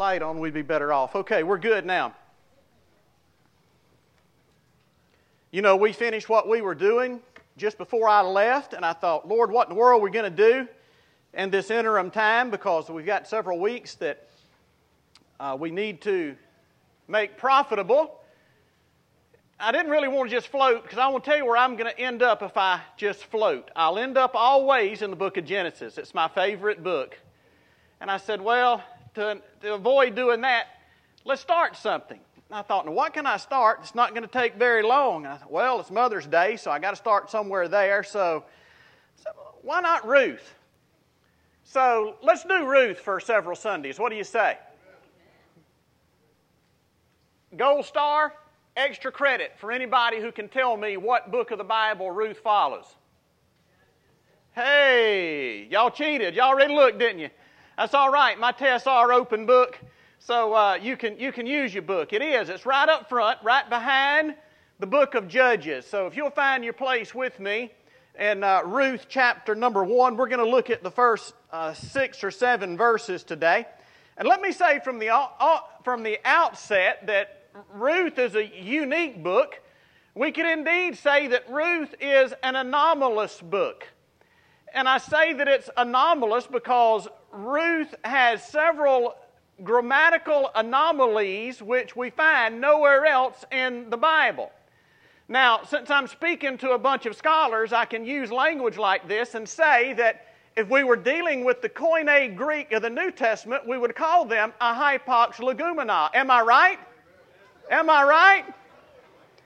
light on, we'd be better off. Okay, we're good now. You know, we finished what we were doing just before I left, and I thought, Lord, what in the world are we going to do in this interim time? Because we've got several weeks that uh, we need to make profitable. I didn't really want to just float because I want to tell you where I'm going to end up if I just float. I'll end up always in the book of Genesis. It's my favorite book. And I said, well, to, to avoid doing that, let's start something. I thought, now what can I start? It's not going to take very long. And I thought, well, it's Mother's Day, so I got to start somewhere there. So, so why not Ruth? So let's do Ruth for several Sundays. What do you say? Gold star, extra credit for anybody who can tell me what book of the Bible Ruth follows. Hey, y'all cheated. Y'all already looked, didn't you? That's all right. My tests are open book, so uh, you, can, you can use your book. It is. It's right up front, right behind the book of Judges. So if you'll find your place with me in uh, Ruth chapter number one, we're going to look at the first uh, six or seven verses today. And let me say from the, from the outset that Ruth is a unique book. We can indeed say that Ruth is an anomalous book. And I say that it's anomalous because Ruth has several grammatical anomalies which we find nowhere else in the Bible. Now, since I'm speaking to a bunch of scholars, I can use language like this and say that if we were dealing with the Koine Greek of the New Testament, we would call them a hapax legomena. Am I right? Am I right?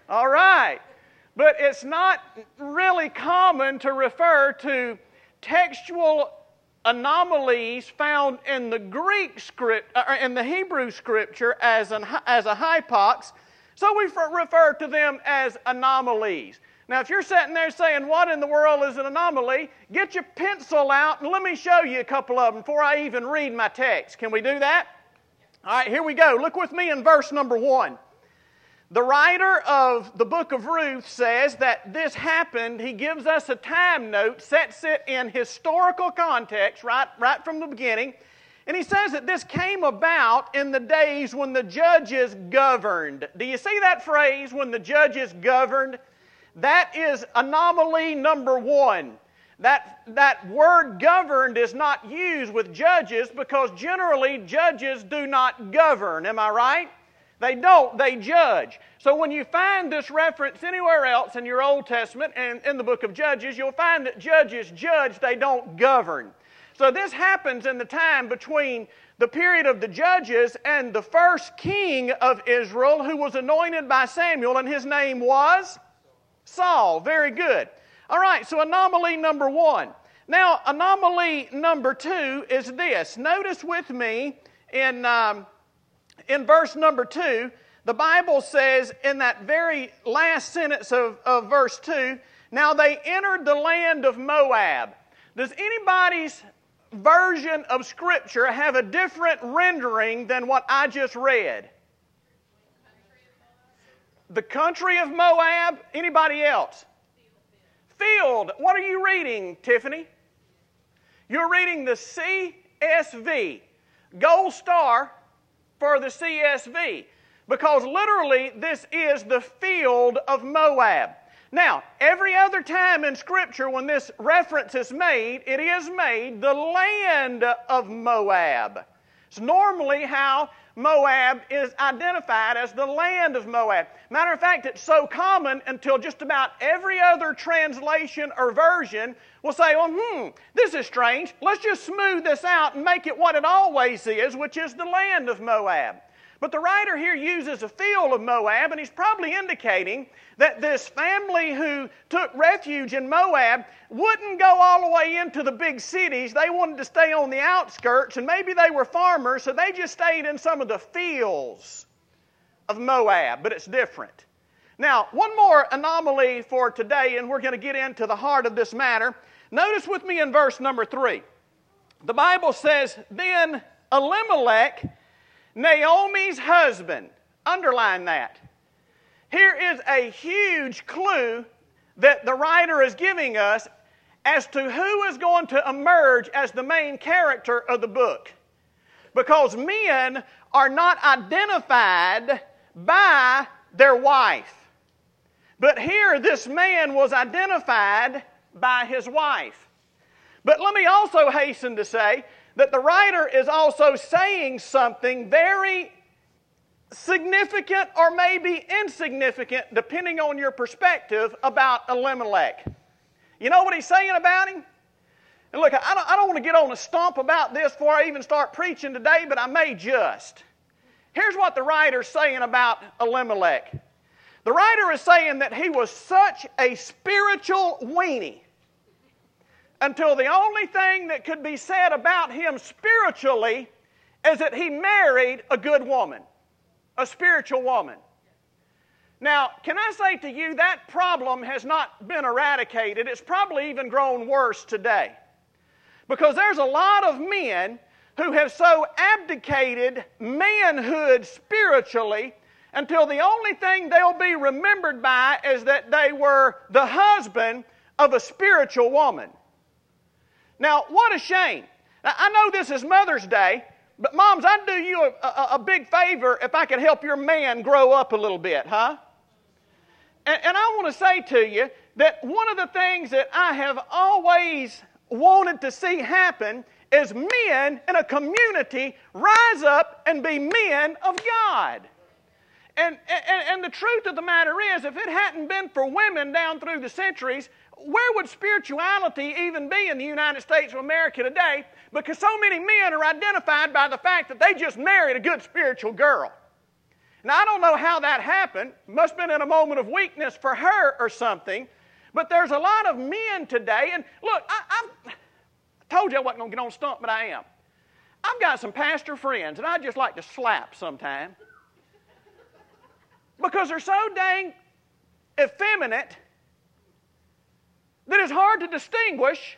All right. But it's not really common to refer to textual anomalies found in the Greek script, or uh, in the Hebrew scripture as, an, as a hapax, so we refer to them as anomalies. Now, if you're sitting there saying, What in the world is an anomaly? Get your pencil out and let me show you a couple of them before I even read my text. Can we do that? All right, here we go. Look with me in verse number one. The writer of the book of Ruth says that this happened. He gives us a time note, sets it in historical context right, right from the beginning. And he says that this came about in the days when the judges governed. Do you see that phrase, when the judges governed? That is anomaly number one. That, that word governed is not used with judges because generally judges do not govern. Am I right? They don't, they judge. So when you find this reference anywhere else in your Old Testament and in the book of Judges, you'll find that judges judge, they don't govern. So this happens in the time between the period of the judges and the first king of Israel who was anointed by Samuel, and his name was Saul. Very good. All right, so anomaly number one. Now, anomaly number two is this. Notice with me in um, in verse number two, the Bible says in that very last sentence of, of verse 2 now they entered the land of Moab. Does anybody's version of Scripture have a different rendering than what I just read? The country of Moab. Anybody else? Field. What are you reading, Tiffany? You're reading the CSB. Gold star for the CSB because literally this is the field of Moab. Now, every other time in Scripture when this reference is made, it is made the land of Moab. It's normally how Moab is identified as the land of Moab. Matter of fact, it's so common until just about every other translation or version will say, well, hmm, this is strange. Let's just smooth this out and make it what it always is, which is the land of Moab. But the writer here uses a field of Moab, and he's probably indicating that this family who took refuge in Moab wouldn't go all the way into the big cities. They wanted to stay on the outskirts, and maybe they were farmers, so they just stayed in some of the fields of Moab, but it's different. Now, one more anomaly for today, and we're going to get into the heart of this matter. Notice with me in verse number three. The Bible says, Then Elimelech, Naomi's husband, underline that. Here is a huge clue that the writer is giving us as to who is going to emerge as the main character of the book. because men are not identified by their wife. But here, this man was identified by his wife. But let me also hasten to say that the writer is also saying something very significant or maybe insignificant, depending on your perspective, about Elimelech. You know what he's saying about him? And look, I don't, I don't want to get on a stump about this before I even start preaching today, but I may just. Here's what the writer's saying about Elimelech. The writer is saying that he was such a spiritual weenie until the only thing that could be said about him spiritually is that he married a good woman, a spiritual woman. Now, can I say to you that problem has not been eradicated? It's probably even grown worse today. Because there's a lot of men who have so abdicated manhood spiritually until the only thing they'll be remembered by is that they were the husband of a spiritual woman. Now, what a shame. Now, I know this is Mother's Day, but moms, I'd do you a, a, a, big favor if I could help your man grow up a little bit, huh? And, and I want to say to you that one of the things that I have always wanted to see happen is men in a community rise up and be men of God. And, and, and the truth of the matter is, if it hadn't been for women down through the centuries, where would spirituality even be in the United States of America today? Because so many men are identified by the fact that they just married a good spiritual girl. Now, I don't know how that happened. Must have been in a moment of weakness for her or something. But there's a lot of men today, and look, I, I told you I wasn't going to get on stump, but I am. I've got some pastor friends, and I just like to slap sometimes because they're so dang effeminate that it's hard to distinguish.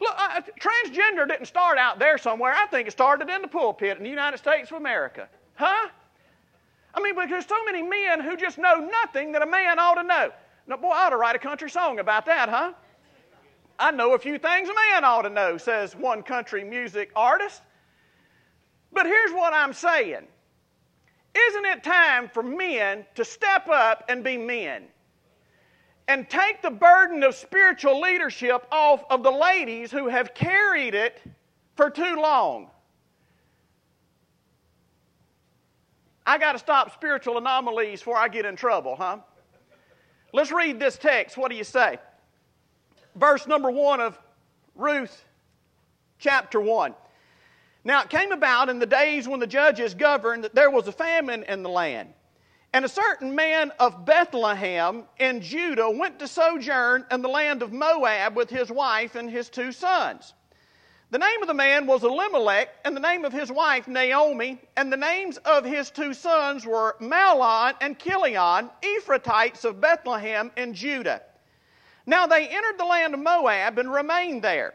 Look, uh, transgender didn't start out there somewhere. I think it started in the pulpit in the United States of America. Huh? I mean, because there's so many men who just know nothing that a man ought to know. Now, boy, I ought to write a country song about that, huh? I know a few things a man ought to know, says one country music artist. But here's what I'm saying Isn't it time for men to step up and be men? And take the burden of spiritual leadership off of the ladies who have carried it for too long. I got to stop spiritual anomalies before I get in trouble, huh? Let's read this text. What do you say? Verse number one of Ruth, chapter 1. Now it came about in the days when the judges governed that there was a famine in the land. And a certain man of Bethlehem in Judah went to sojourn in the land of Moab with his wife and his two sons. The name of the man was Elimelech, and the name of his wife Naomi, and the names of his two sons were Mahlon and Chilion, Ephrathites of Bethlehem in Judah. Now they entered the land of Moab and remained there.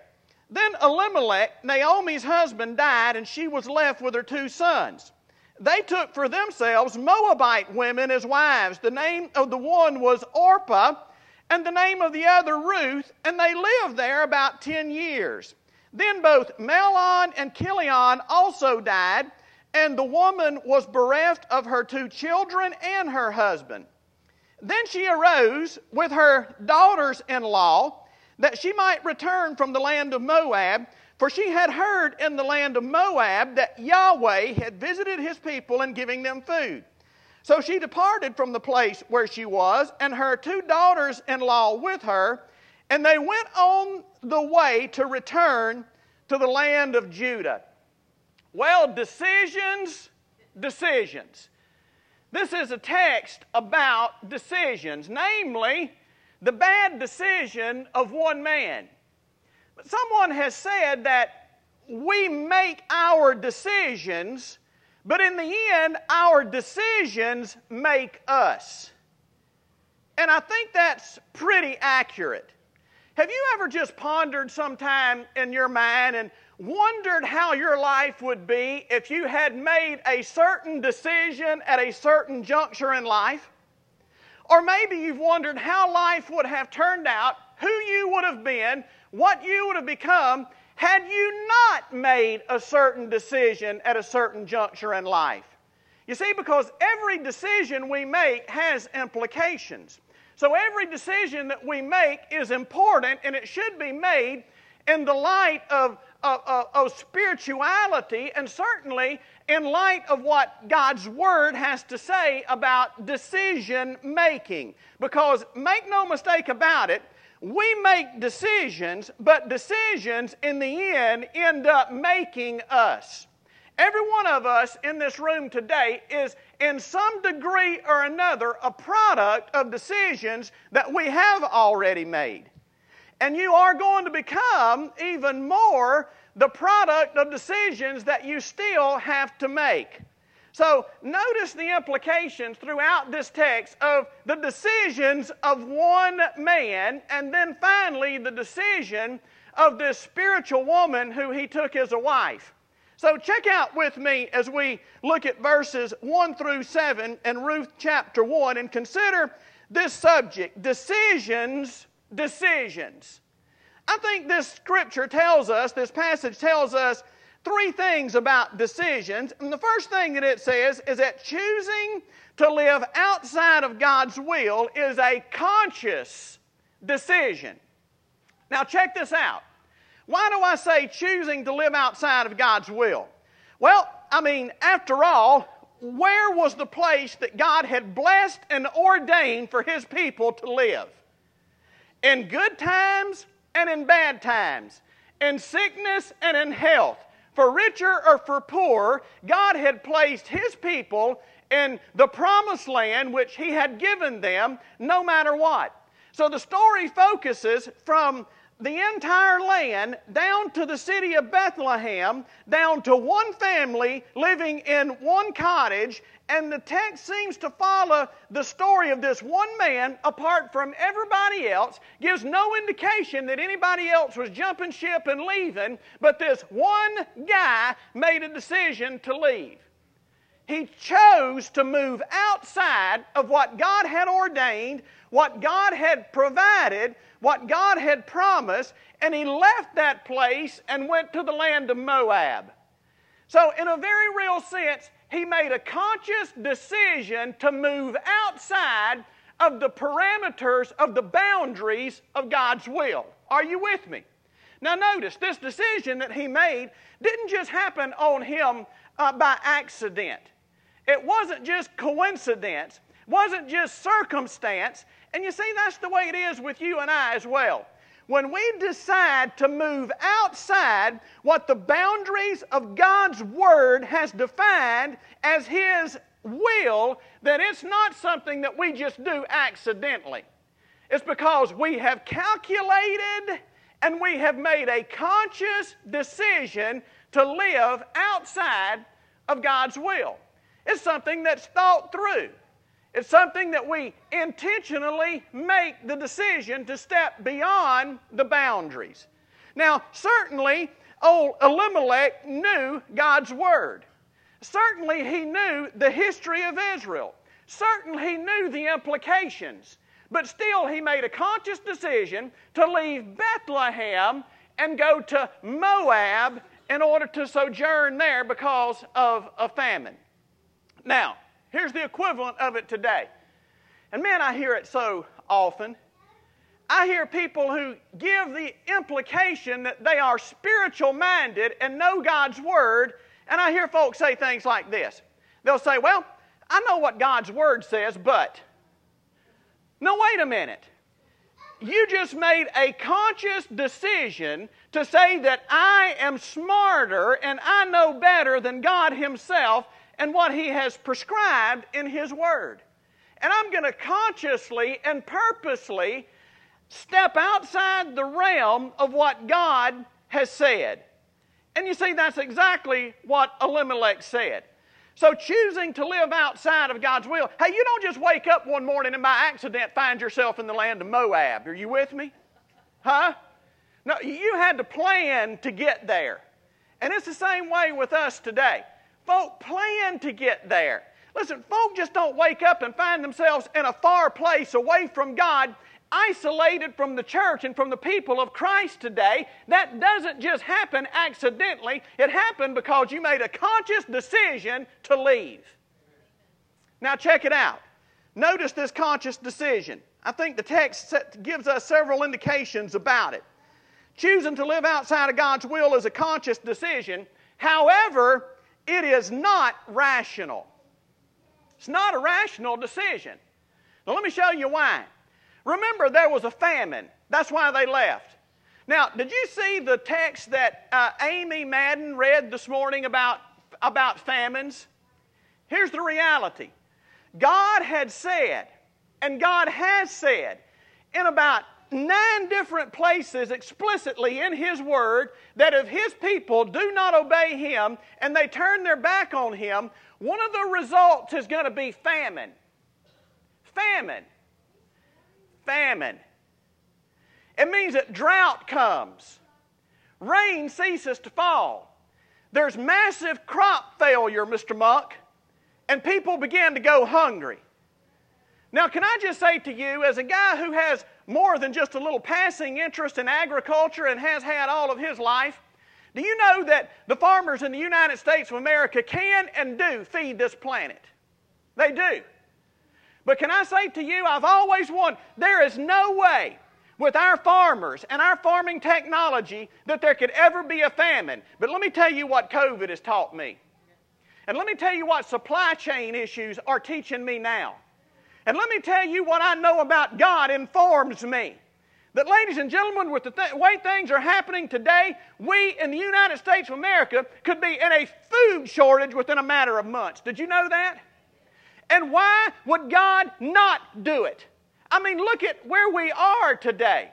Then Elimelech, Naomi's husband, died, and she was left with her two sons they took for themselves Moabite women as wives. The name of the one was Orpah, and the name of the other Ruth, and they lived there about 10 years. Then both Mahlon and Chilion also died, and the woman was bereft of her two children and her husband. Then she arose with her daughters in law that she might return from the land of Moab for she had heard in the land of Moab that Yahweh had visited his people in giving them food. So she departed from the place where she was, and her two daughters in law with her, and they went on the way to return to the land of Judah. Well, decisions, decisions. This is a text about decisions, namely, the bad decision of one man. But someone has said that we make our decisions, but in the end, our decisions make us. And I think that's pretty accurate. Have you ever just pondered sometime in your mind and wondered how your life would be if you had made a certain decision at a certain juncture in life? Or maybe you've wondered how life would have turned out, who you would have been what you would have become had you not made a certain decision at a certain juncture in life? You see, because every decision we make has implications. So every decision that we make is important and it should be made in the light of, of, of, of spirituality and certainly in light of what God's Word has to say about decision making. Because make no mistake about it, we make decisions, but decisions in the end end up making us. Every one of us in this room today is, in some degree or another, a product of decisions that we have already made. And you are going to become even more the product of decisions that you still have to make. So, notice the implications throughout this text of the decisions of one man, and then finally the decision of this spiritual woman who he took as a wife. So, check out with me as we look at verses 1 through 7 in Ruth chapter 1 and consider this subject decisions, decisions. I think this scripture tells us, this passage tells us three things about decisions. And the first thing that it says is that choosing to live outside of God's will is a conscious decision. Now, check this out. Why do I say choosing to live outside of God's will? Well, I mean, after all, where was the place that God had blessed and ordained for His people to live? In good times and in bad times, in sickness and in health, for richer or for poor, God had placed His people in the promised land which He had given them no matter what. So the story focuses from the entire land down to the city of Bethlehem, down to one family living in one cottage, and the text seems to follow the story of this one man apart from everybody else, gives no indication that anybody else was jumping ship and leaving, but this one guy made a decision to leave. He chose to move outside of what God had ordained, what God had provided, what God had promised, and he left that place and went to the land of Moab. So, in a very real sense, he made a conscious decision to move outside of the parameters of the boundaries of God's will. Are you with me? Now, notice this decision that he made didn't just happen on him uh, by accident. It wasn't just coincidence, wasn't just circumstance. And you see, that's the way it is with you and I as well. When we decide to move outside what the boundaries of God's Word has defined as His will, then it's not something that we just do accidentally. It's because we have calculated and we have made a conscious decision to live outside of God's will. It's something that's thought through. It's something that we intentionally make the decision to step beyond the boundaries. Now, certainly, old Elimelech knew God's Word. Certainly, he knew the history of Israel. Certainly, he knew the implications. But still, he made a conscious decision to leave Bethlehem and go to Moab in order to sojourn there because of a famine. Now, here's the equivalent of it today. And man, I hear it so often. I hear people who give the implication that they are spiritual minded and know God's Word, and I hear folks say things like this. They'll say, Well, I know what God's Word says, but. No, wait a minute. You just made a conscious decision to say that I am smarter and I know better than God Himself, and what He has prescribed in His Word. And I'm going to consciously and purposely step outside the realm of what God has said. And you see, that's exactly what Elimelech said. So, choosing to live outside of God's will, hey, you don't just wake up one morning and by accident find yourself in the land of Moab. Are you with me? Huh? No, you had to plan to get there. And it's the same way with us today. Folk plan to get there. Listen, folk just don't wake up and find themselves in a far place away from God isolated from the church and from the people of Christ today, that doesn't just happen accidentally. It happened because you made a conscious decision to leave. Now, check it out. Notice this conscious decision. I think the text gives us several indications about it. Choosing to live outside of God's will is a conscious decision. However, it is not rational. It's not a rational decision. Now, let me show you why. Remember, there was a famine. That's why they left. Now, did you see the text that uh, Amy Madden read this morning about, about famines? Here's the reality God had said, and God has said, in about nine different places explicitly in His Word that if His people do not obey Him and they turn their back on Him, one of the results is going to be famine. Famine. Famine. It means that drought comes, rain ceases to fall. There's massive crop failure, Mr. Monk, and people begin to go hungry. Now, can I just say to you, as a guy who has more than just a little passing interest in agriculture and has had all of his life, do you know that the farmers in the United States of America can and do feed this planet? They do. But can I say to you, I've always wondered, there is no way with our farmers and our farming technology that there could ever be a famine. But let me tell you what COVID has taught me. And let me tell you what supply chain issues are teaching me now. And let me tell you what I know about God informs me. That, ladies and gentlemen, with the th- way things are happening today, we in the United States of America could be in a food shortage within a matter of months. Did you know that? And why would God not do it? I mean, look at where we are today.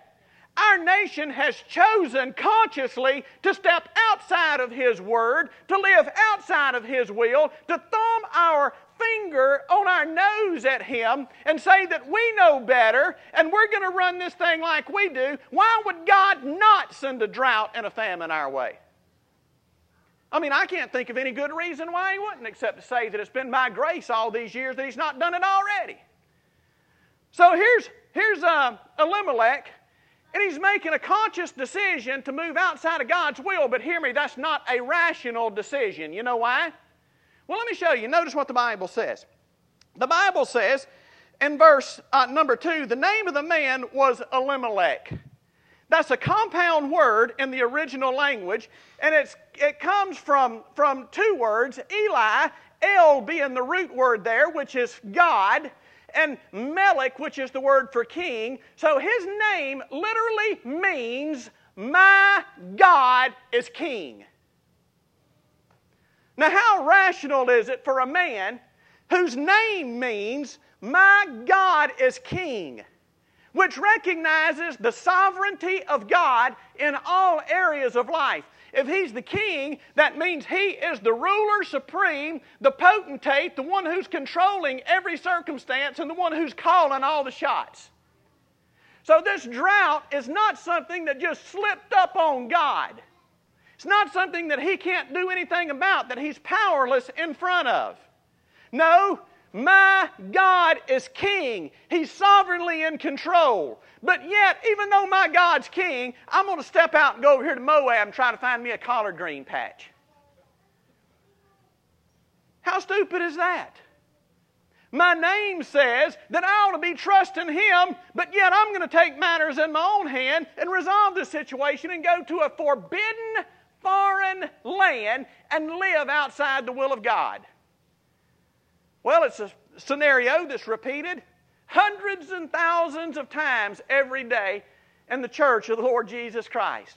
Our nation has chosen consciously to step outside of His Word, to live outside of His will, to thumb our finger our nose at Him and say that we know better and we're going to run this thing like we do, why would God not send a drought and a famine our way? I mean, I can't think of any good reason why He wouldn't, except to say that it's been by grace all these years that He's not done it already. So here's, here's uh, Elimelech, and he's making a conscious decision to move outside of God's will, but hear me, that's not a rational decision. You know why? Well, let me show you. Notice what the Bible says. The Bible says in verse uh, number two, the name of the man was Elimelech. That's a compound word in the original language, and it's, it comes from, from two words Eli, El being the root word there, which is God, and Melech, which is the word for king. So his name literally means, My God is king. Now, how rational is it for a man whose name means, My God is King, which recognizes the sovereignty of God in all areas of life? If he's the king, that means he is the ruler supreme, the potentate, the one who's controlling every circumstance, and the one who's calling all the shots. So, this drought is not something that just slipped up on God. It's not something that he can't do anything about, that he's powerless in front of. No, my God is king. He's sovereignly in control. But yet, even though my God's king, I'm going to step out and go over here to Moab and try to find me a collard green patch. How stupid is that? My name says that I ought to be trusting Him, but yet I'm going to take matters in my own hand and resolve this situation and go to a forbidden foreign land and live outside the will of God? Well, it's a scenario that's repeated hundreds and thousands of times every day in the church of the Lord Jesus Christ.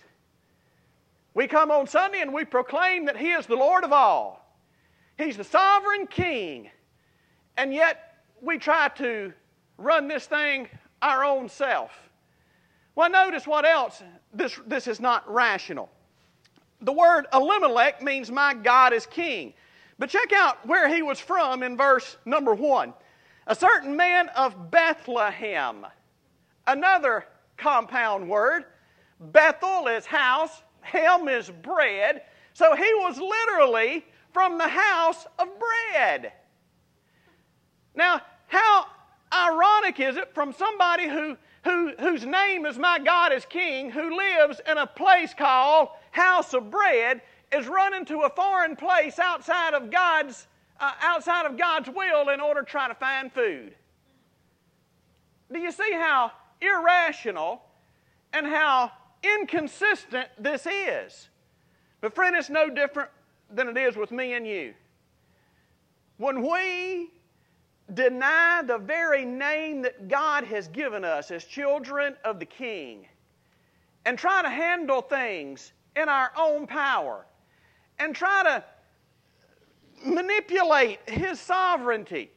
We come on Sunday and we proclaim that He is the Lord of all. He's the sovereign King. And yet we try to run this thing our own self. Well, notice what else this, this is not rational. The word Elimelech means my God is king. But check out where he was from in verse number one. A certain man of Bethlehem. Another compound word. Bethel is house, Hem is bread. So he was literally from the house of bread. Now, how ironic is it from somebody who who, whose name is my God is King, who lives in a place called House of Bread, is running to a foreign place outside of God's, uh, outside of God's will in order to try to find food. Do you see how irrational and how inconsistent this is? But, friend, it's no different than it is with me and you. When we deny the very name that God has given us as children of the King and try to handle things in our own power and try to manipulate His sovereignty,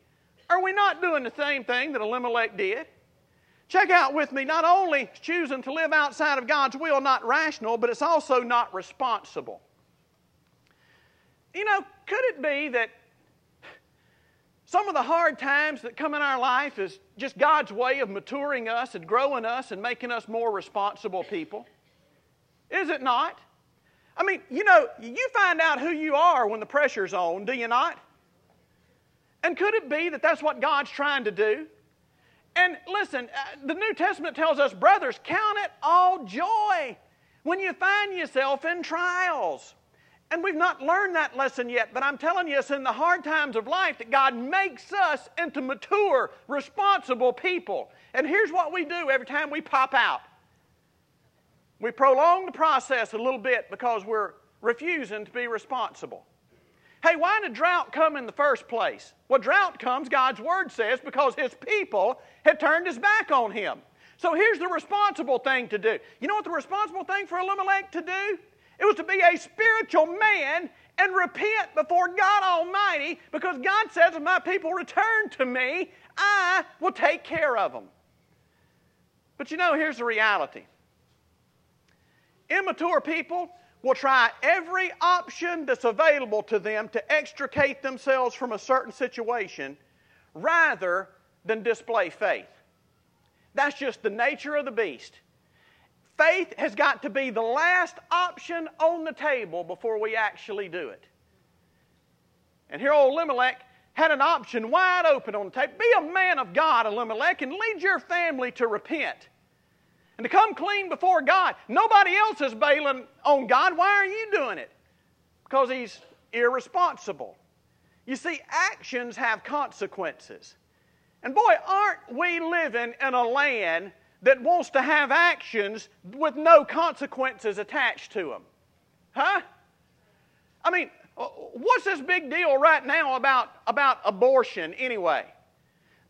are we not doing the same thing that Elimelech did? Check out with me, not only choosing to live outside of God's will, not rational, but it's also not responsible. You know, could it be that some of the hard times that come in our life is just God's way of maturing us and growing us and making us more responsible people? Is it not? I mean, you know, you find out who you are when the pressure's on, do you not? And could it be that that's what God's trying to do? And listen, uh, the New Testament tells us, brothers, count it all joy when you find yourself in trials. And we've not learned that lesson yet, but I'm telling you, it's in the hard times of life that God makes us into mature, responsible people. And here's what we do every time we pop out we prolong the process a little bit because we're refusing to be responsible. Hey, why did drought come in the first place? Well, drought comes, God's Word says, because His people had turned His back on Him. So here's the responsible thing to do. You know what the responsible thing for Elimelech to do? It was to be a spiritual man and repent before God Almighty because God says, if my people return to me, I will take care of them. But you know, here's the reality immature people will try every option that's available to them to extricate themselves from a certain situation rather than display faith. That's just the nature of the beast. Faith has got to be the last option on the table before we actually do it. And here old Elimelech had an option wide open on the table. Be a man of God, Elimelech, and lead your family to repent and to come clean before God. Nobody else is bailing on God. Why are you doing it? Because he's irresponsible. You see, actions have consequences. And boy, aren't we living in a land that wants to have actions with no consequences attached to them. Huh? I mean, uh, what's this big deal right now about, about abortion anyway?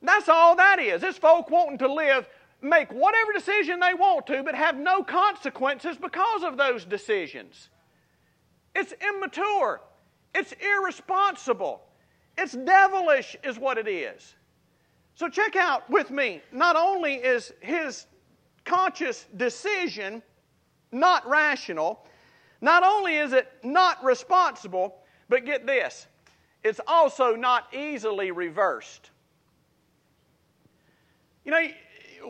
That's all that is. This folk wanting to live, make whatever decision they want to, but have no consequences because of those decisions. It's immature. It's irresponsible. It's devilish, is what it is. So, check out with me. Not only is his conscious decision not rational, not only is it not responsible, but get this, it's also not easily reversed. You know,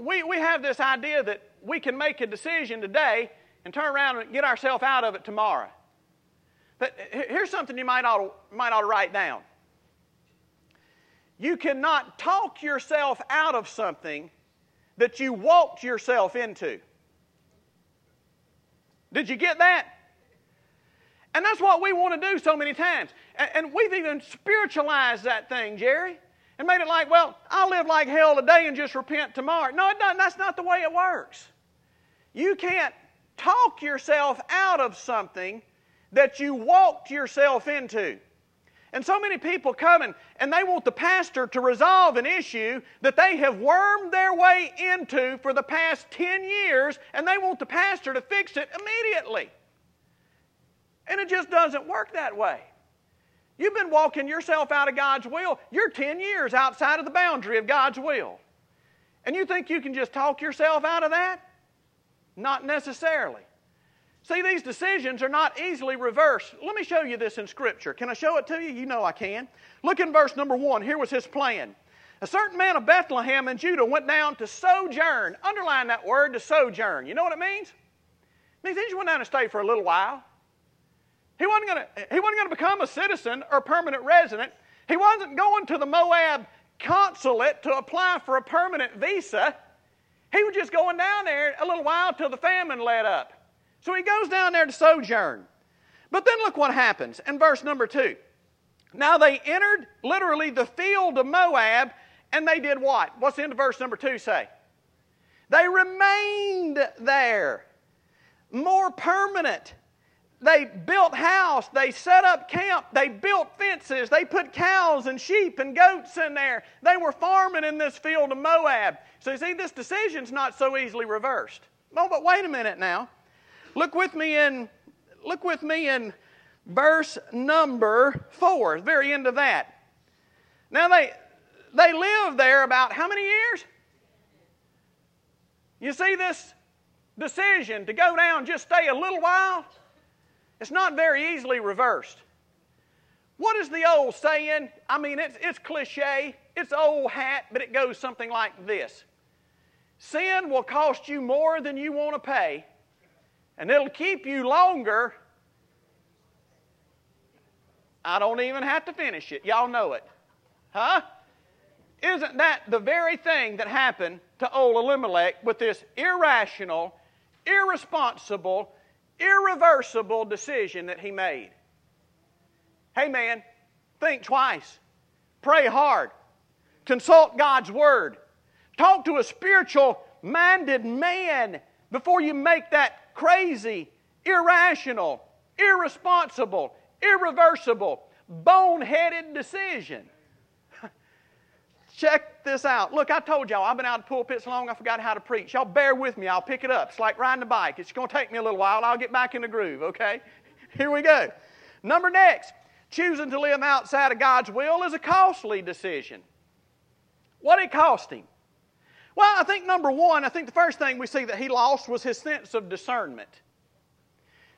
we, we have this idea that we can make a decision today and turn around and get ourselves out of it tomorrow. But here's something you might ought, might ought to write down. You cannot talk yourself out of something that you walked yourself into. Did you get that? And that's what we want to do so many times. And we've even spiritualized that thing, Jerry, and made it like, well, I'll live like hell today and just repent tomorrow. No, it doesn't. That's not the way it works. You can't talk yourself out of something that you walked yourself into. And so many people come and, and they want the pastor to resolve an issue that they have wormed their way into for the past 10 years, and they want the pastor to fix it immediately. And it just doesn't work that way. You've been walking yourself out of God's will. You're 10 years outside of the boundary of God's will. And you think you can just talk yourself out of that? Not necessarily. See, these decisions are not easily reversed. Let me show you this in Scripture. Can I show it to you? You know I can. Look in verse number one. Here was his plan. A certain man of Bethlehem in Judah went down to sojourn. Underline that word, to sojourn. You know what it means? It means he just went down and stayed for a little while. He wasn't going to, he wasn't going to become a citizen or permanent resident. He wasn't going to the Moab consulate to apply for a permanent visa. He was just going down there a little while till the famine let up. So he goes down there to sojourn. But then look what happens in verse number 2. Now they entered literally the field of Moab, and they did what? What's the end of verse number 2 say? They remained there. More permanent. They built house, they set up camp, they built fences, they put cows and sheep and goats in there. They were farming in this field of Moab. So you see, this decision's not so easily reversed. No, but wait a minute now. Look with me in look with me in verse number four, very end of that. Now they they lived there about how many years? You see this decision to go down, just stay a little while? It's not very easily reversed. What is the old saying? I mean, it's, it's cliche, it's old hat, but it goes something like this Sin will cost you more than you want to pay, and it'll keep you longer. I don't even have to finish it. Y'all know it. Huh? Isn't that the very thing that happened to old Elimelech with this irrational, irresponsible, irreversible decision that he made. Hey, man, think twice. Pray hard. Consult God's Word. Talk to a spiritual minded man before you make that crazy, irrational, irresponsible, irreversible, boneheaded decision. Check this out. Look, I told y'all, I've been out of the pulpit so long I forgot how to preach. Y'all bear with me. I'll pick it up. It's like riding a bike. It's going to take me a little while. I'll get back in the groove, okay? Here we go. Number next, choosing to live outside of God's will is a costly decision. What it cost him? Well, I think number one, I think the first thing we see that he lost was his sense of discernment.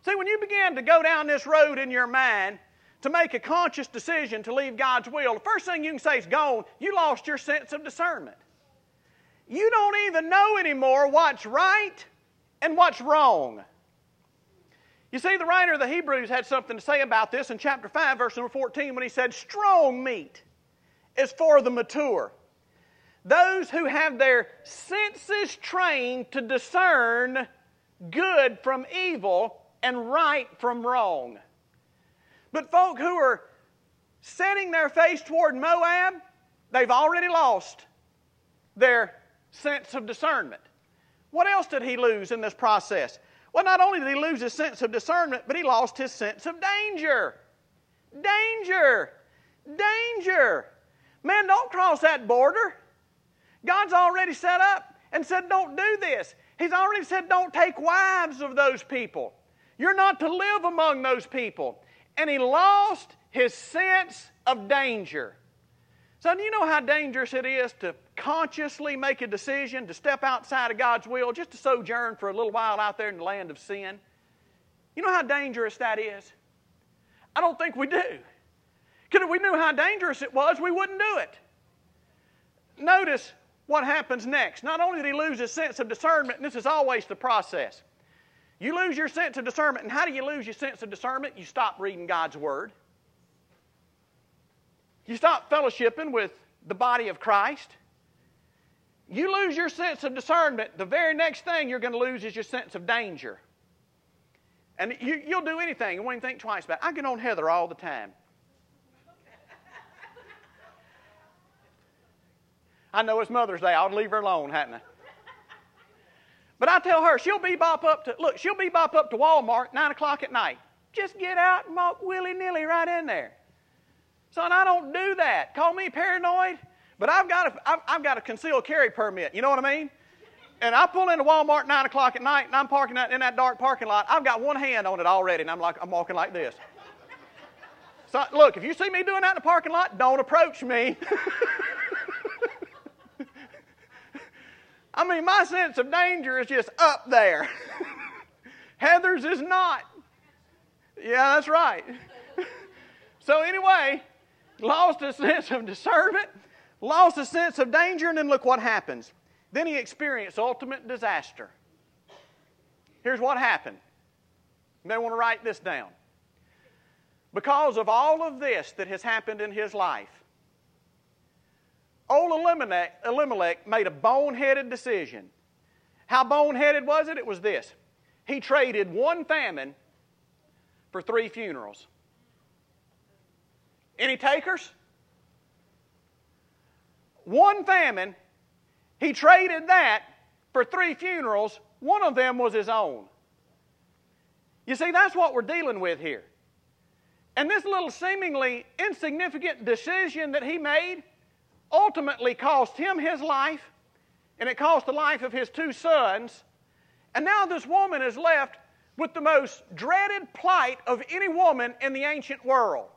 See, when you begin to go down this road in your mind, to make a conscious decision to leave God's will, the first thing you can say is gone. You lost your sense of discernment. You don't even know anymore what's right and what's wrong. You see, the writer of the Hebrews had something to say about this in chapter 5, verse number 14, when he said, Strong meat is for the mature. Those who have their senses trained to discern good from evil and right from wrong. But folk who are setting their face toward Moab, they've already lost their sense of discernment. What else did he lose in this process? Well, not only did he lose his sense of discernment, but he lost his sense of danger. Danger! Danger! Man, don't cross that border. God's already set up and said, don't do this. He's already said, don't take wives of those people. You're not to live among those people and he lost his sense of danger. So, do you know how dangerous it is to consciously make a decision to step outside of God's will, just to sojourn for a little while out there in the land of sin? You know how dangerous that is? I don't think we do. Because if we knew how dangerous it was, we wouldn't do it. Notice what happens next. Not only did he lose his sense of discernment, and this is always the process, you lose your sense of discernment. And how do you lose your sense of discernment? You stop reading God's Word. You stop fellowshipping with the body of Christ. You lose your sense of discernment. The very next thing you're going to lose is your sense of danger. And you, will do anything and won't think twice about it. I get on Heather all the time. I know it's Mother's Day. I'll leave her alone, hadn't I? But I tell her, she'll bebop up to, look, she'll bebop up to Walmart 9 o'clock at night. Just get out and walk willy nilly right in there. Son, I don't do that. Call me paranoid, but I've got a, I've, I've got a concealed carry permit. You know what I mean? And I pull into Walmart 9 o'clock at night and I'm parking in that dark parking lot. I've got one hand on it already and I'm like, I'm walking like this. So, look, if you see me doing that in the parking lot, don't approach me. I mean, my sense of danger is just up there. Heather's is not. Yeah, that's right. so, anyway, lost a sense of discernment, lost a sense of danger, and then look what happens. Then he experienced ultimate disaster. Here's what happened. You may want to write this down. Because of all of this that has happened in his life, Elimelech, Elimelech made a boneheaded decision How boneheaded was it? It was this he traded one famine for three funerals. Any takers? One famine, he traded that for three funerals. One of them was his own. You see, that's what we're dealing with here. And this little seemingly insignificant decision that he made ultimately cost him his life, and it cost the life of his two sons. And now this woman is left with the most dreaded plight of any woman in the ancient world.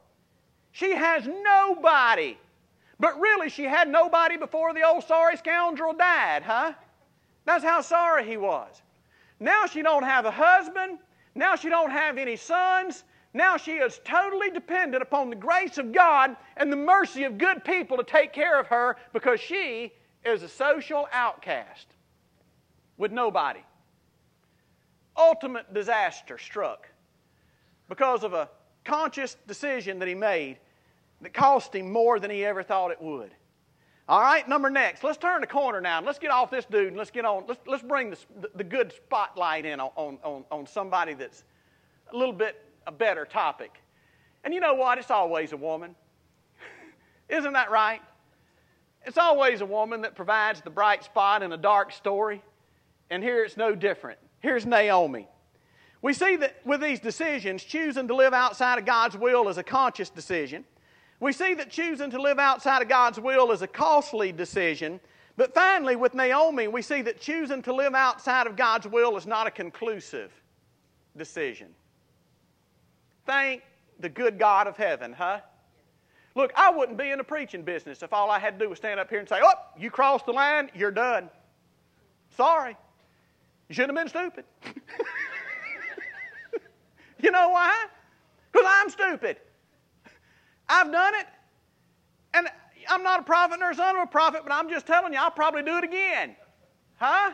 She has nobody. But really, she had nobody before the old sorry scoundrel died, huh? That's how sorry he was. Now she don't have a husband. Now she don't have any sons. Now she is totally dependent upon the grace of God and the mercy of good people to take care of her because she is a social outcast with nobody. Ultimate disaster struck because of a conscious decision that he made that cost him more than he ever thought it would. All right, number next. Let's turn the corner now let's get off this dude and let's get on. Let's, let's bring the, the good spotlight in on, on, on somebody that's a little bit a better topic. And you know what? It's always a woman. Isn't that right? It's always a woman that provides the bright spot in a dark story. And here it's no different. Here's Naomi. We see that with these decisions, choosing to live outside of God's will is a conscious decision. We see that choosing to live outside of God's will is a costly decision. But finally, with Naomi, we see that choosing to live outside of God's will is not a conclusive decision. Thank the good God of heaven, huh? Look, I wouldn't be in the preaching business if all I had to do was stand up here and say, Oh, you crossed the line, you're done. Sorry. You shouldn't have been stupid. you know why? Because I'm stupid. I've done it. And I'm not a prophet nor a son of a prophet, but I'm just telling you, I'll probably do it again. Huh?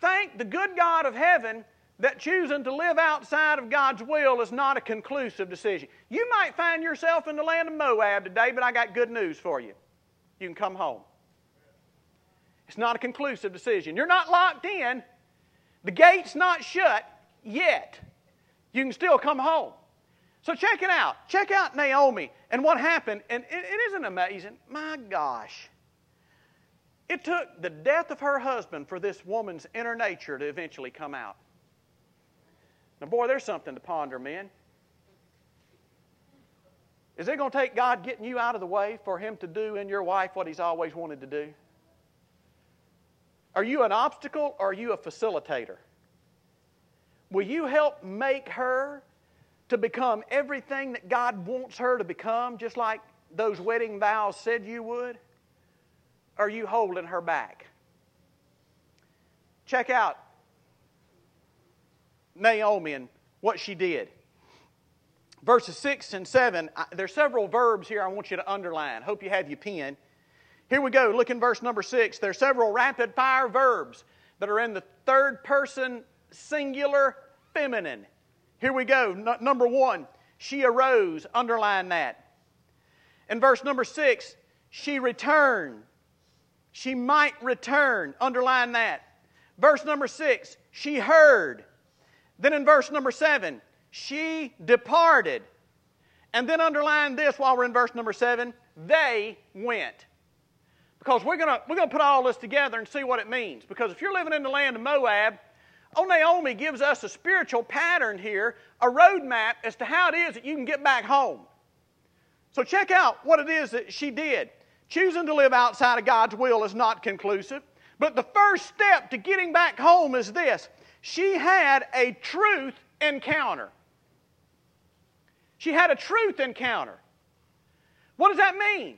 Thank the good God of heaven that choosing to live outside of God's will is not a conclusive decision. You might find yourself in the land of Moab today, but I got good news for you. You can come home. It's not a conclusive decision. You're not locked in. The gate's not shut yet. You can still come home. So check it out. Check out Naomi and what happened. And it, it isn't amazing. My gosh. It took the death of her husband for this woman's inner nature to eventually come out. Now, boy, there's something to ponder, men. Is it going to take God getting you out of the way for Him to do in your wife what He's always wanted to do? Are you an obstacle or are you a facilitator? Will you help make her to become everything that God wants her to become, just like those wedding vows said you would? Or are you holding her back? Check out Naomi and what she did. Verses 6 and 7, there's several verbs here I want you to underline. Hope you have your pen. Here we go. Look in verse number 6. There's several rapid fire verbs that are in the third person singular feminine. Here we go. N- number 1, she arose. Underline that. In verse number 6, she returned. She might return. Underline that. Verse number 6, she heard. Then in verse number seven, she departed. And then underline this while we're in verse number seven they went. Because we're going we're gonna put all this together and see what it means. Because if you're living in the land of Moab, old Naomi gives us a spiritual pattern here, a roadmap as to how it is that you can get back home. So check out what it is that she did. Choosing to live outside of God's will is not conclusive. But the first step to getting back home is this she had a truth encounter. She had a truth encounter. What does that mean?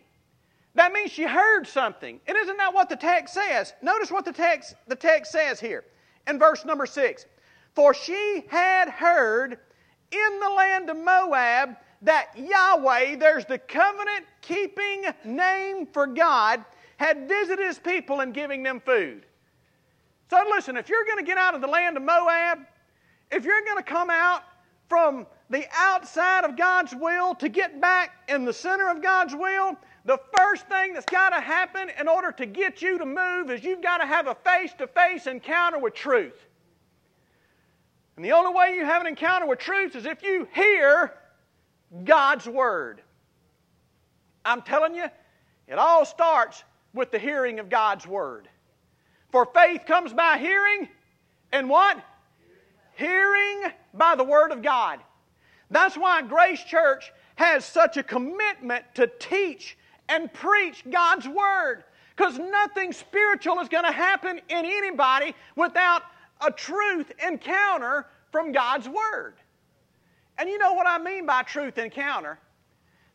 That means she heard something. And isn't that what the text says? Notice what the text, the text says here in verse number six. For she had heard in the land of Moab that Yahweh, there's the covenant keeping name for God, had visited his people in giving them food. So listen, if you're going to get out of the land of Moab, if you're going to come out from the outside of God's will to get back in the center of God's will, the first thing that's got to happen in order to get you to move is you've got to have a face to face encounter with truth. And the only way you have an encounter with truth is if you hear God's Word. I'm telling you, it all starts with the hearing of God's Word. For faith comes by hearing, and what? Hearing by the Word of God. That's why Grace Church has such a commitment to teach and preach God's Word. Because nothing spiritual is going to happen in anybody without a truth encounter from God's Word. And you know what I mean by truth encounter?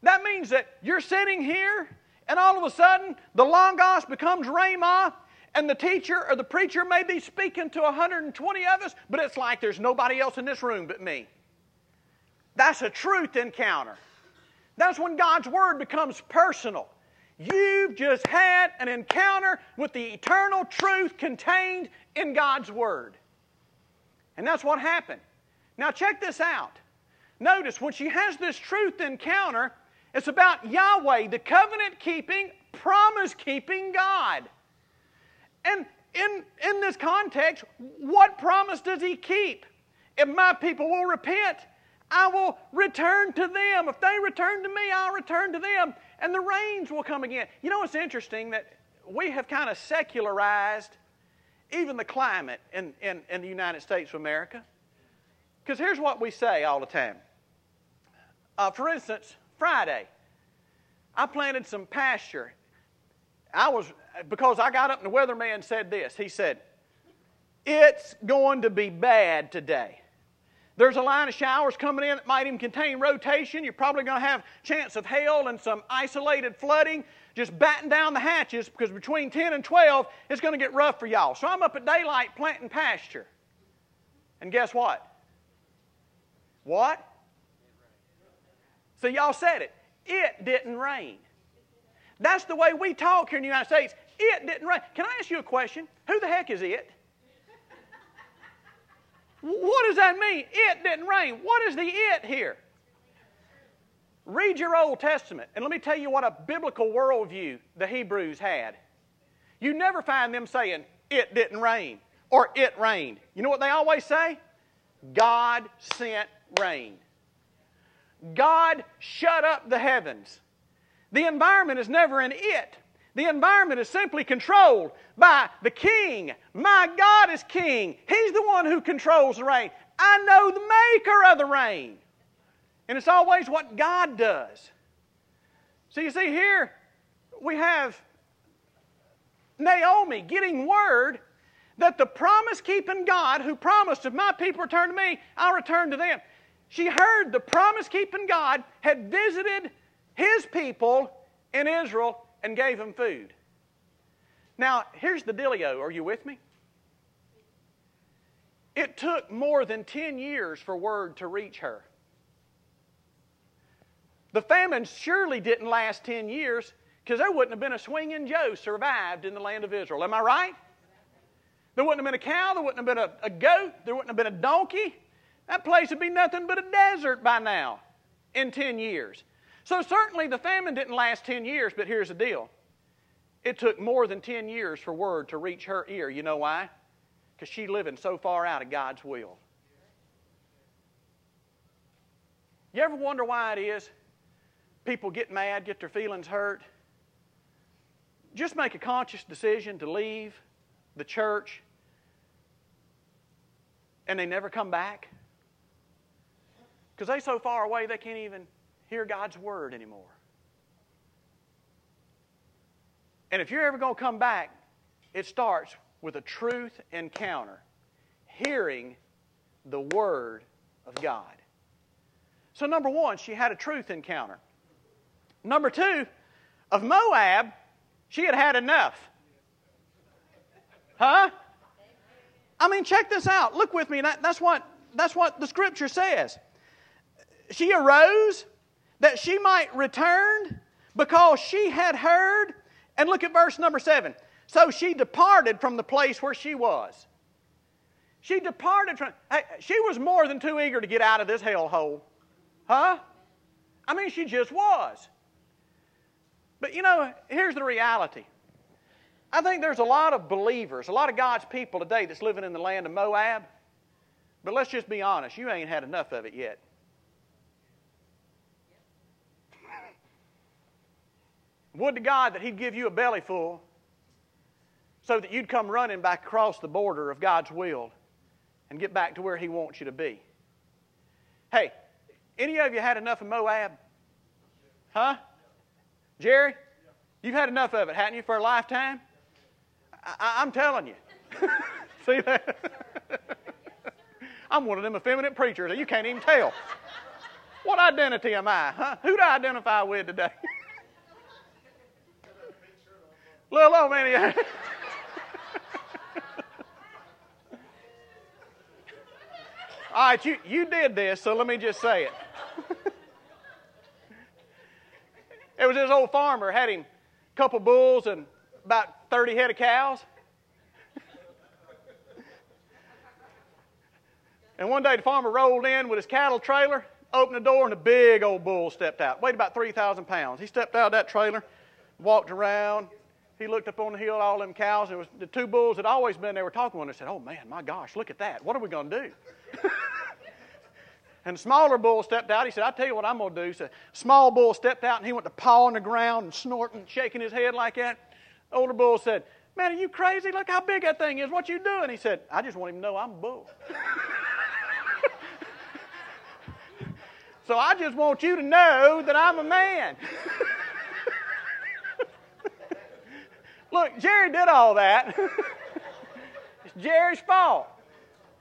That means that you're sitting here, and all of a sudden, the Logos becomes Rhema, and the teacher or the preacher may be speaking to 120 of us, but it's like there's nobody else in this room but me. That's a truth encounter. That's when God's Word becomes personal. You've just had an encounter with the eternal truth contained in God's Word. And that's what happened. Now, check this out. Notice when she has this truth encounter, it's about Yahweh, the covenant keeping, promise keeping God. And in, in this context, what promise does He keep? If my people will repent, I will return to them. If they return to me, I'll return to them. And the rains will come again. You know, it's interesting that we have kind of secularized even the climate in, in, in the United States of America. Because here's what we say all the time. Uh, for instance, Friday, I planted some pasture. I was, because I got up and the weatherman said this. He said, It's going to be bad today. There's a line of showers coming in that might even contain rotation. You're probably going to have chance of hail and some isolated flooding. Just batten down the hatches because between 10 and 12, it's going to get rough for y'all. So I'm up at daylight planting pasture. And guess what? What? So y'all said it. It didn't rain. That's the way we talk here in the United States. It didn't rain. Can I ask you a question? Who the heck is it? What does that mean? It didn't rain. What is the it here? Read your Old Testament, and let me tell you what a biblical worldview the Hebrews had. You never find them saying, it didn't rain, or it rained. You know what they always say? God sent rain. God shut up the heavens. The environment is never an it. The environment is simply controlled by the king. My God is king. He's the one who controls the rain. I know the maker of the rain. And it's always what God does. So you see, here we have Naomi getting word that the promise keeping God who promised, if my people return to me, I'll return to them. She heard the promise keeping God had visited his people in Israel and gave them food. Now, here's the dealio. Are you with me? It took more than 10 years for word to reach her. The famine surely didn't last 10 years because there wouldn't have been a swinging Joe survived in the land of Israel. Am I right? There wouldn't have been a cow, there wouldn't have been a, a goat, there wouldn't have been a donkey. That place would be nothing but a desert by now in 10 years. So, certainly the famine didn't last 10 years, but here's the deal it took more than 10 years for word to reach her ear. You know why? Because she living so far out of God's will. You ever wonder why it is people get mad, get their feelings hurt? Just make a conscious decision to leave the church and they never come back. Because they're so far away they can't even hear God's word anymore. And if you're ever going to come back, it starts with a truth encounter, hearing the word of God. So, number one, she had a truth encounter. Number two, of Moab, she had had enough. Huh? I mean, check this out. Look with me. That, that's, what, that's what the scripture says. She arose that she might return because she had heard. And look at verse number seven. So she departed from the place where she was. She departed from, she was more than too eager to get out of this hellhole. Huh? I mean, she just was. But you know, here's the reality. I think there's a lot of believers, a lot of God's people today that's living in the land of Moab. But let's just be honest, you ain't had enough of it yet. Would to God that He'd give you a belly full so that you'd come running back across the border of God's will and get back to where He wants you to be. Hey, any of you had enough of Moab? Huh? Jerry? You've had enough of it, hadn't you, for a lifetime? I, am telling you. See that? I'm one of them effeminate preachers you can't even tell. What identity am I? Huh? Who do I identify with today? Little old man. All right, you, you did this, so let me just say it. it was this old farmer had him a couple bulls and about 30 head of cows. and one day the farmer rolled in with his cattle trailer, opened the door, and a big old bull stepped out. Weighed about 3,000 pounds. He stepped out of that trailer, walked around. He looked up on the hill all them cows. It was the two bulls had always been there were talking him. They said, Oh man, my gosh, look at that. What are we to do? and the smaller bull stepped out. He said, I tell you what I'm to do. So small bull stepped out and he went to pawing the ground and snorting, and shaking his head like that. The Older bull said, Man, are you crazy? Look how big that thing is. What you doing? He said, I just want him to know I'm a bull. so I just want you to know that I'm a man. Look, Jerry did all that. it's Jerry's fault.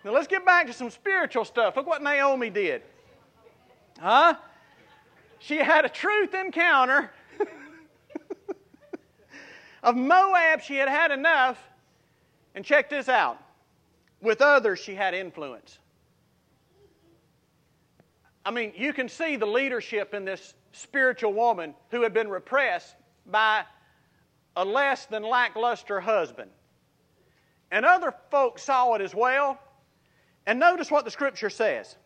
Now let's get back to some spiritual stuff. Look what Naomi did. Huh? She had a truth encounter of Moab. She had had enough. And check this out. With others, she had influence. I mean, you can see the leadership in this spiritual woman who had been repressed by a less than lackluster husband. And other folks saw it as well. And notice what the scripture says.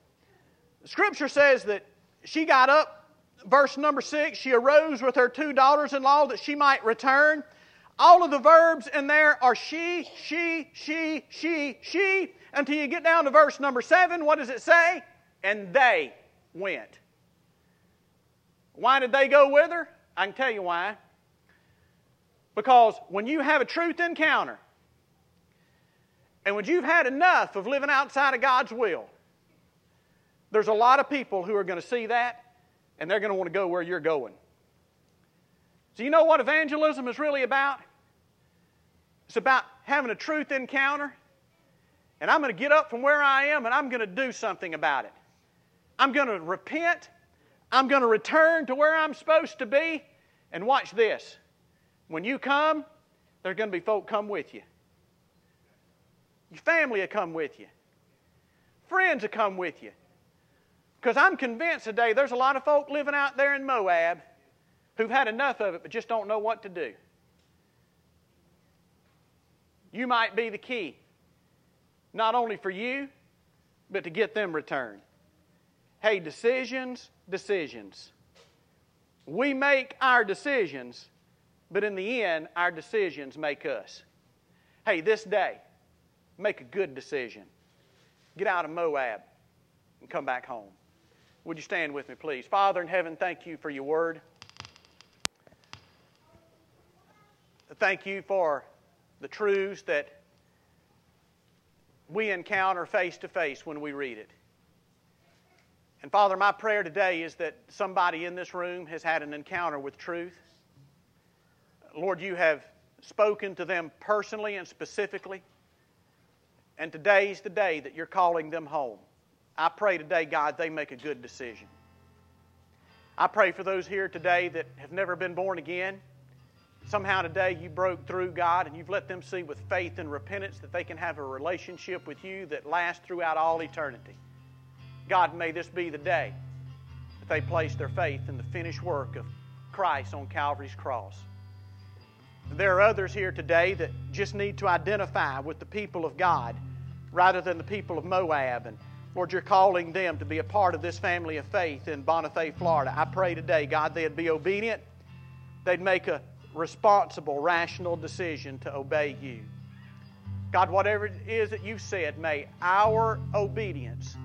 The scripture says that she got up, verse number six, she arose with her two daughters in law that she might return. All of the verbs in there are she, she, she, she, she, until you get down to verse number seven. What does it say? And they went. Why did they go with her? I can tell you why. Because when you have a truth encounter, and when you've had enough of living outside of God's will, there's a lot of people who are going to see that and they're going to want to go where you're going. So, you know what evangelism is really about? It's about having a truth encounter, and I'm going to get up from where I am and I'm going to do something about it. I'm going to repent, I'm going to return to where I'm supposed to be, and watch this. When you come, there's going to be folk come with you. Your family will come with you. Friends will come with you. Because I'm convinced today there's a lot of folk living out there in Moab who've had enough of it but just don't know what to do. You might be the key, not only for you, but to get them returned. Hey, decisions, decisions. We make our decisions but in the end, our decisions make us. Hey, this day, make a good decision. Get out of Moab and come back home. Would you stand with me, please? Father in heaven, thank you for your word. Thank you for the truths that we encounter face to face when we read it. And Father, my prayer today is that somebody in this room has had an encounter with truth. Lord, you have spoken to them personally and specifically. And today's the day that you're calling them home. I pray today, God, they make a good decision. I pray for those here today that have never been born again. Somehow today you broke through, God, and you've let them see with faith and repentance that they can have a relationship with you that lasts throughout all eternity. God, may this be the day that they place their faith in the finished work of Christ on Calvary's cross. There are others here today that just need to identify with the people of God rather than the people of Moab. And Lord, you're calling them to be a part of this family of faith in Bonifay, Florida. I pray today, God, they'd be obedient. They'd make a responsible, rational decision to obey you. God, whatever it is that you've said, may our obedience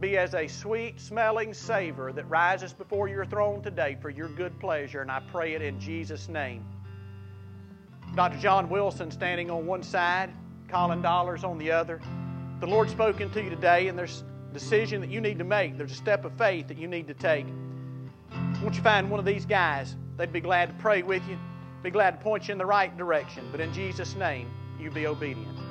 be as a sweet smelling savor that rises before your throne today for your good pleasure. And I pray it in Jesus' name. Dr. John Wilson standing on one side, Colin Dollars on the other. The Lord's spoken to you today, and there's a decision that you need to make. There's a step of faith that you need to take. Won't you find one of these guys? They'd be glad to pray with you, be glad to point you in the right direction. But in Jesus' name, you be obedient.